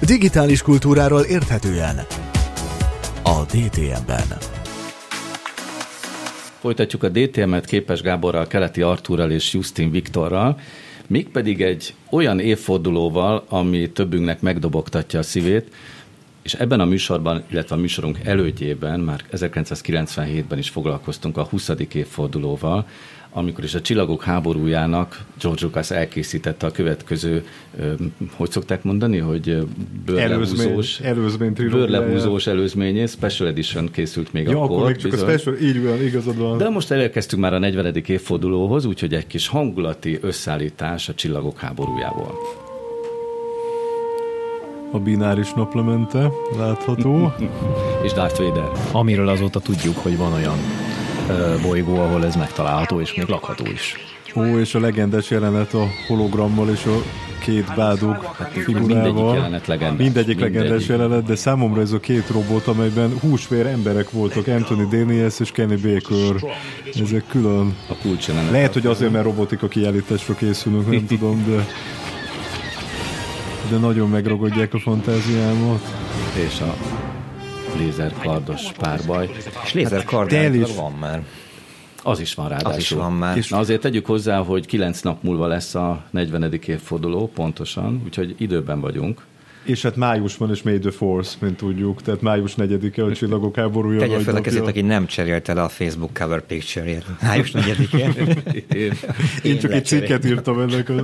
Digitális kultúráról érthetően a DTM-ben. Folytatjuk a DTM-et Képes Gáborral, Keleti Artúrral és Justin Viktorral, mégpedig egy olyan évfordulóval, ami többünknek megdobogtatja a szívét, és ebben a műsorban, illetve a műsorunk elődjében, már 1997-ben is foglalkoztunk a 20. évfordulóval, amikor is a Csillagok háborújának George Lucas elkészítette a következő, hogy szokták mondani, hogy bőrlehúzós, előzmény, bőrlehúzós előzményé, Special Edition készült még ja, akkor. akkor még csak bizony. a Special, így van, igazad van. De most elérkeztünk már a 40. évfordulóhoz, úgyhogy egy kis hangulati összeállítás a Csillagok háborújából. A bináris naplemente látható. és Darth Vader. Amiről azóta tudjuk, hogy van olyan bolygó, ahol ez megtalálható, és még lakható is. Ó, és a legendás jelenet a hologrammal és a két bádog hát, figurával. Mindegyik jelenet legendás. Mindegyik legendás jelenet, de számomra ez a két robot, amelyben húsvér emberek voltak, Anthony Daniels és Kenny Baker. Ezek külön. A kulcs jelenet. Lehet, hogy azért, mert robotika kiállításra készülünk, nem tudom, de de nagyon megragadják a fantáziámat. És a lézerkardos párbaj. És lézerkard van már. Az is van ráadásul. Az is van már. És Na azért tegyük hozzá, hogy kilenc nap múlva lesz a 40. évforduló pontosan, úgyhogy időben vagyunk. És hát májusban is May the Force, mint tudjuk, tehát május 4-e a csillagok háborúja. Tegye fel a kezét, aki nem cserélte le a Facebook cover picture-ért. Május 4-e. Én, Én csak egy cikket írtam ennek az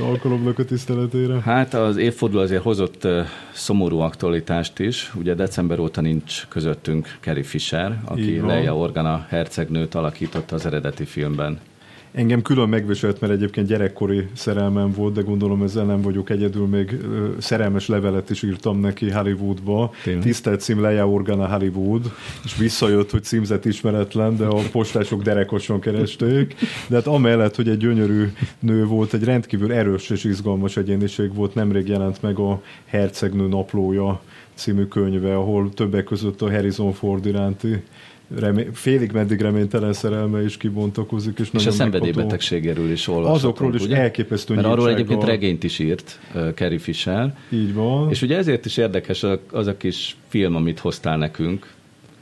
alkalomnak a tiszteletére. Hát az évforduló azért hozott uh, szomorú aktualitást is. Ugye december óta nincs közöttünk Carrie Fisher, aki Leia Organa hercegnőt alakította az eredeti filmben. Engem külön megviselt, mert egyébként gyerekkori szerelmem volt, de gondolom ezzel nem vagyok egyedül, még szerelmes levelet is írtam neki Hollywoodba. Tényleg? Tisztelt cím Leia Organa Hollywood, és visszajött, hogy címzet ismeretlen, de a postások derekosan keresték. De hát amellett, hogy egy gyönyörű nő volt, egy rendkívül erős és izgalmas egyéniség volt, nemrég jelent meg a Hercegnő naplója című könyve, ahol többek között a Harrison Ford iránti remé- félig meddig reménytelen szerelme is kibontakozik. És, és a szenvedélybetegségéről is olvashatunk. Azokról is ugye? elképesztő Mert arról egyébként regényt is írt uh, Carrie Fisher. Így van. És ugye ezért is érdekes az a kis film, amit hoztál nekünk,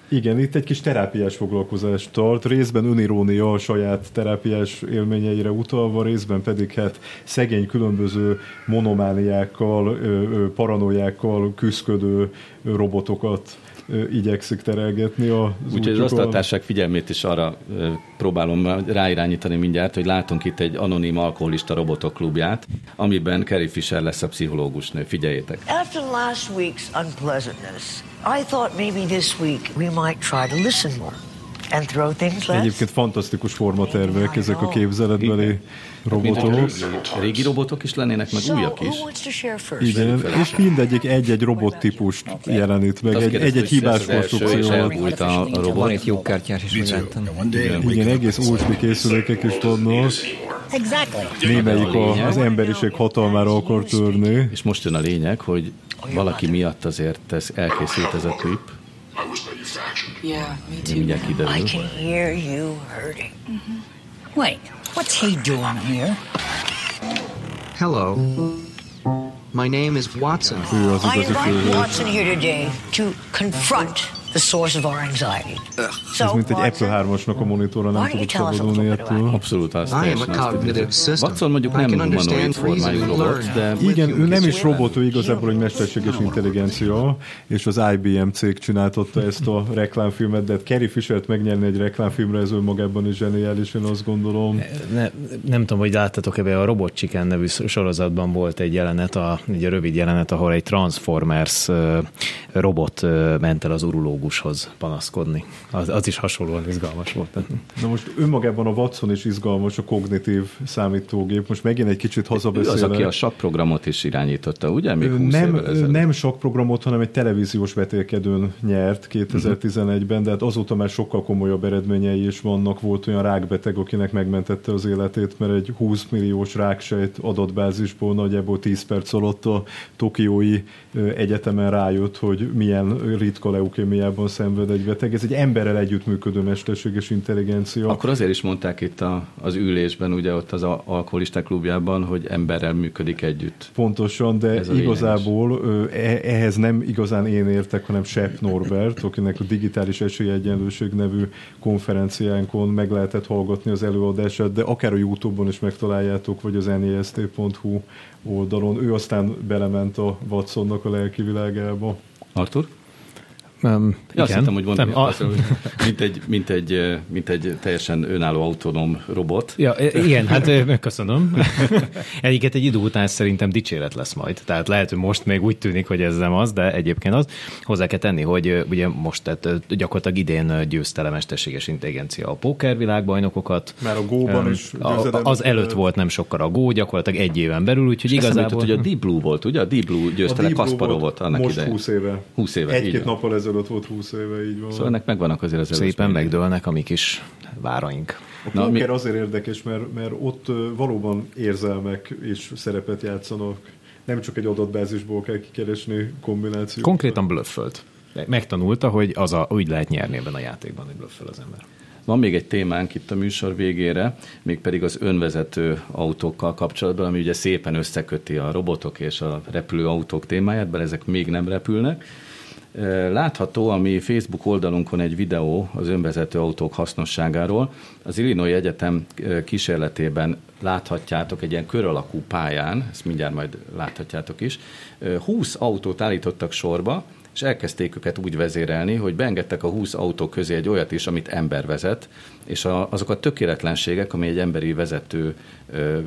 igen, itt egy kis terápiás foglalkozást tart, részben önirónia a saját terápiás élményeire utalva, részben pedig hát szegény különböző monomániákkal, paranoiákkal küzdködő robotokat igyekszik terelgetni a Úgyhogy az asztaltárság figyelmét is arra próbálom ráirányítani mindjárt, hogy látunk itt egy anonim alkoholista robotok klubját, amiben Carrie Fisher lesz a pszichológusnő. Figyeljétek! After last week's unpleasantness, I thought maybe this week we might try to listen more. And throw things less. Egyébként fantasztikus formatervek ezek a képzeletbeli robotok. Régi robotok is lennének, meg újak is. Igen, és mindegyik egy-egy robottípust jelenít meg, egy-egy hibás konstrukció. Elbújt a, a robot. Van itt jókártyás is, hogy láttam. Igen, egész USB készülékek is vannak. Némelyik a, az emberiség hatalmára akar törni. És most jön a lényeg, hogy valaki miatt azért ez elkészült ez a klip. Yeah, me too. Mindjárt kiderül. I can hear you hurting. Mm-hmm. Wait, what's he doing here? Hello. My name is Watson. I igazi invite. Watson here today to confront the source of our anxiety. Ez mint egy Apple 3-asnak a monitorra nem tudok szabadulni ettől. Abszolút azt. Watson mondjuk nem humanoid formájú robot, de Igen, ő nem is robot, ő igazából egy mesterséges intelligencia, és az IBM cég csináltatta ezt a reklámfilmet, de Carrie Fisher-t megnyerni egy reklámfilmre, ez önmagában is zseniális, én azt gondolom. Ne, nem tudom, hogy láttatok ebbe a Robot Chicken nevű sorozatban volt egy jelenet, a, egy rövid jelenet, ahol egy Transformers robot ment el az urológushoz panaszkodni. Az, az is hasonlóan izgalmas volt. Na most önmagában a Watson is izgalmas, a kognitív számítógép. Most megint egy kicsit ő az, hazabeszélek. aki a sakprogramot is irányította, ugye? Még Ő 20 nem, nem sok programot, hanem egy televíziós vetélkedőn nyert 2011-ben, de hát azóta már sokkal komolyabb eredményei is vannak. Volt olyan rákbeteg, akinek megmentette az életét, mert egy 20 milliós ráksejt adatbázisból nagyjából 10 perc alatt a Tokiói egyetemen rájött, hogy milyen ritka leukémiában szenved egy beteg. Ez egy emberrel együttműködő mesterséges intelligencia. Akkor azért is mondták itt a, az ülésben, ugye ott az alkoholisták klubjában, hogy emberrel működik együtt. Pontosan, de igazából e, ehhez nem igazán én értek, hanem Sepp Norbert, akinek a Digitális Esélyegyenlőség nevű konferenciánkon meg lehetett hallgatni az előadását, de akár a Youtube-on is megtaláljátok, vagy az nest.hu oldalon. Ő aztán belement a Watsonnak a lelki világába. Artur? Um, ja, azt hittem, hogy mondani, a... mint, egy, mint, egy, mint egy teljesen önálló autonóm robot. Ja, igen, hát köszönöm. Egyiket egy idő után szerintem dicséret lesz majd. Tehát lehet, hogy most még úgy tűnik, hogy ez nem az, de egyébként az. Hozzá kell tenni, hogy ugye most tehát gyakorlatilag idén győzte le mesterséges intelligencia a póker világbajnokokat. Már a Go-ban is. A, az előtt volt nem sokkal a Go, gyakorlatilag egy éven belül, úgyhogy És igazából... hogy a Deep Blue volt, ugye? A Deep Blue győzte le Kasparovot annak most idején. 20 éve. 20 éve, Egy-két nappal ezelőtt volt 20 éve, így van. Szóval ennek megvannak azért az Szépen megdőlnek a mi kis váraink. A Na, póker mi... azért érdekes, mert, mert ott valóban érzelmek és szerepet játszanak. Nem csak egy adatbázisból kell kikeresni kombinációt. Konkrétan blöffölt. Megtanulta, hogy az a, úgy lehet nyerni ebben a játékban, hogy blöfföl az ember. Van még egy témánk itt a műsor végére, mégpedig az önvezető autókkal kapcsolatban, ami ugye szépen összeköti a robotok és a repülő autók témáját, bár ezek még nem repülnek. Látható a mi Facebook oldalunkon egy videó az önvezető autók hasznosságáról. Az Illinois Egyetem kísérletében láthatjátok egy ilyen kör alakú pályán, ezt mindjárt majd láthatjátok is, 20 autót állítottak sorba, és elkezdték őket úgy vezérelni, hogy beengedtek a 20 autó közé egy olyat is, amit ember vezet, és a, azok a tökéletlenségek, ami egy emberi vezető ö,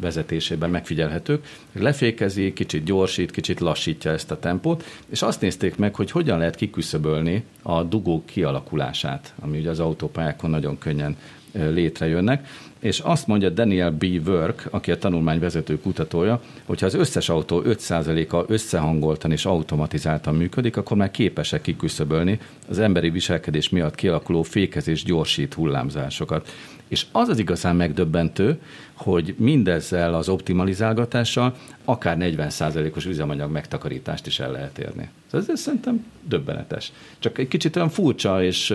vezetésében megfigyelhetők, lefékezi, kicsit gyorsít, kicsit lassítja ezt a tempót, és azt nézték meg, hogy hogyan lehet kiküszöbölni a dugók kialakulását, ami ugye az autópályákon nagyon könnyen létrejönnek és azt mondja Daniel B. Work, aki a tanulmány vezető kutatója, hogyha az összes autó 5%-a összehangoltan és automatizáltan működik, akkor már képesek kiküszöbölni az emberi viselkedés miatt kialakuló fékezés gyorsít hullámzásokat. És az az igazán megdöbbentő, hogy mindezzel az optimalizálgatással akár 40%-os üzemanyag megtakarítást is el lehet érni. Ez, ez szerintem döbbenetes. Csak egy kicsit olyan furcsa és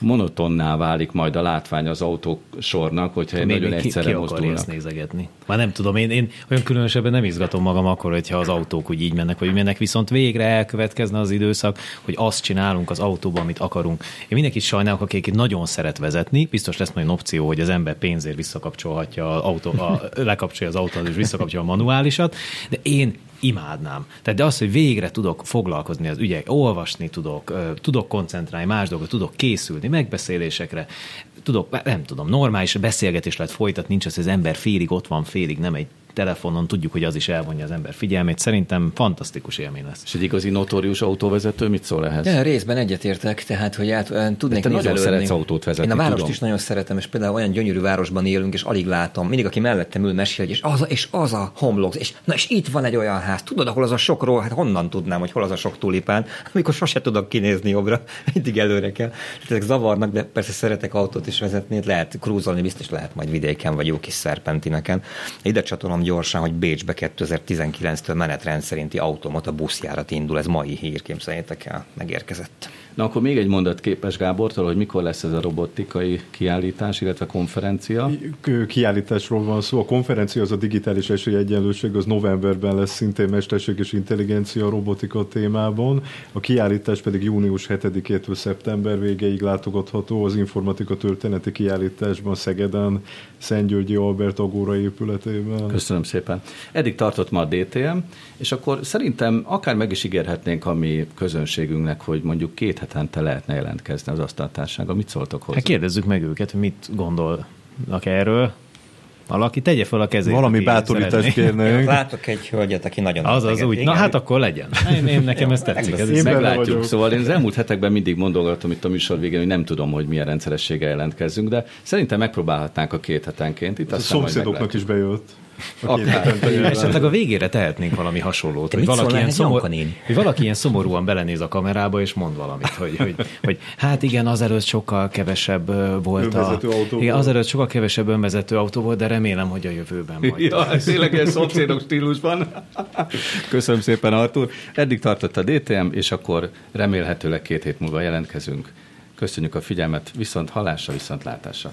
monotonná válik majd a látvány az autók sornak, hogyha egy nagyon egyszerre ki, ki ezt nézegetni? Már nem tudom, én, én olyan különösebben nem izgatom magam akkor, hogyha az autók úgy így mennek, vagy mennek, viszont végre elkövetkezne az időszak, hogy azt csinálunk az autóban, amit akarunk. Én mindenkit sajnálok, akik nagyon szeret vezetni, biztos lesz majd opció, hogy az ember pénzért visszakapcsolhatja az autó, a, lekapcsolja az autót és visszakapcsolja a manuálisat, de én imádnám. Tehát de az, hogy végre tudok foglalkozni az ügyek, olvasni tudok, tudok koncentrálni más dolgot, tudok készülni megbeszélésekre, tudok, nem tudom, normális beszélgetés lehet folytatni, nincs az, hogy az ember félig ott van, félig nem egy telefonon, tudjuk, hogy az is elvonja az ember figyelmét. Szerintem fantasztikus élmény lesz. És egy igazi notórius autóvezető mit szól ehhez? Ja, részben egyetértek, tehát hogy át, tudnék te nagyon szeretsz autót vezetni. Én a várost tudom. is nagyon szeretem, és például olyan gyönyörű városban élünk, és alig látom. Mindig, aki mellettem ül, mesél, és az, és az a homlok, és na és itt van egy olyan ház. Tudod, ahol az a sokról, hát honnan tudnám, hogy hol az a sok tulipán, amikor sose tudok kinézni jobbra, mindig előre kell. Tehát ezek zavarnak, de persze szeretek autót is vezetni, lehet krúzolni, biztos lehet majd vidéken, vagy jó kis szerpentineken. Ide csatolom gyorsan, hogy Bécsbe 2019-től menetrend szerinti automata buszjárat indul, ez mai hír, képzeljétek el, megérkezett. Na akkor még egy mondat képes Gábortól, hogy mikor lesz ez a robotikai kiállítás, illetve konferencia? Kiállításról van szó. A konferencia az a digitális esélyegyenlőség, az novemberben lesz szintén mesterséges intelligencia robotika témában. A kiállítás pedig június 7-től szeptember végéig látogatható az informatika történeti kiállításban Szegeden, Szentgyörgyi Albert Agóra épületében. Köszönöm szépen. Eddig tartott ma a DTM, és akkor szerintem akár meg is ígérhetnénk a mi közönségünknek, hogy mondjuk két hetente lehetne jelentkezni az asztaltársága. Mit szóltok hozzá? Hát kérdezzük meg őket, hogy mit gondolnak erről. Valaki tegye fel a kezét. Valami bátorítást kérnénk. Látok egy hölgyet, aki nagyon Az az úgy. Na hát akkor legyen. Én, én nekem ez tetszik. Ez én meglátjuk. Szóval én az elmúlt hetekben mindig mondogatom itt a műsor végén, hogy nem tudom, hogy milyen rendszerességgel jelentkezzünk, de szerintem megpróbálhatnánk a két hetenként. Itt a szomszédoknak is bejött. Esetleg a végére tehetnénk valami hasonlót. hogy valaki, ilyen szomor, hogy valaki ilyen szomorúan belenéz a kamerába, és mond valamit, hogy, hogy, hogy hát igen, azelőtt sokkal kevesebb volt a... Igen, azelőtt sokkal kevesebb önvezető autó volt, de remélem, hogy a jövőben majd. Ja, tényleg egy szomszédok stílusban. Köszönöm szépen, Artur. Eddig tartott a DTM, és akkor remélhetőleg két hét múlva jelentkezünk. Köszönjük a figyelmet, viszont halásra, viszont látásra.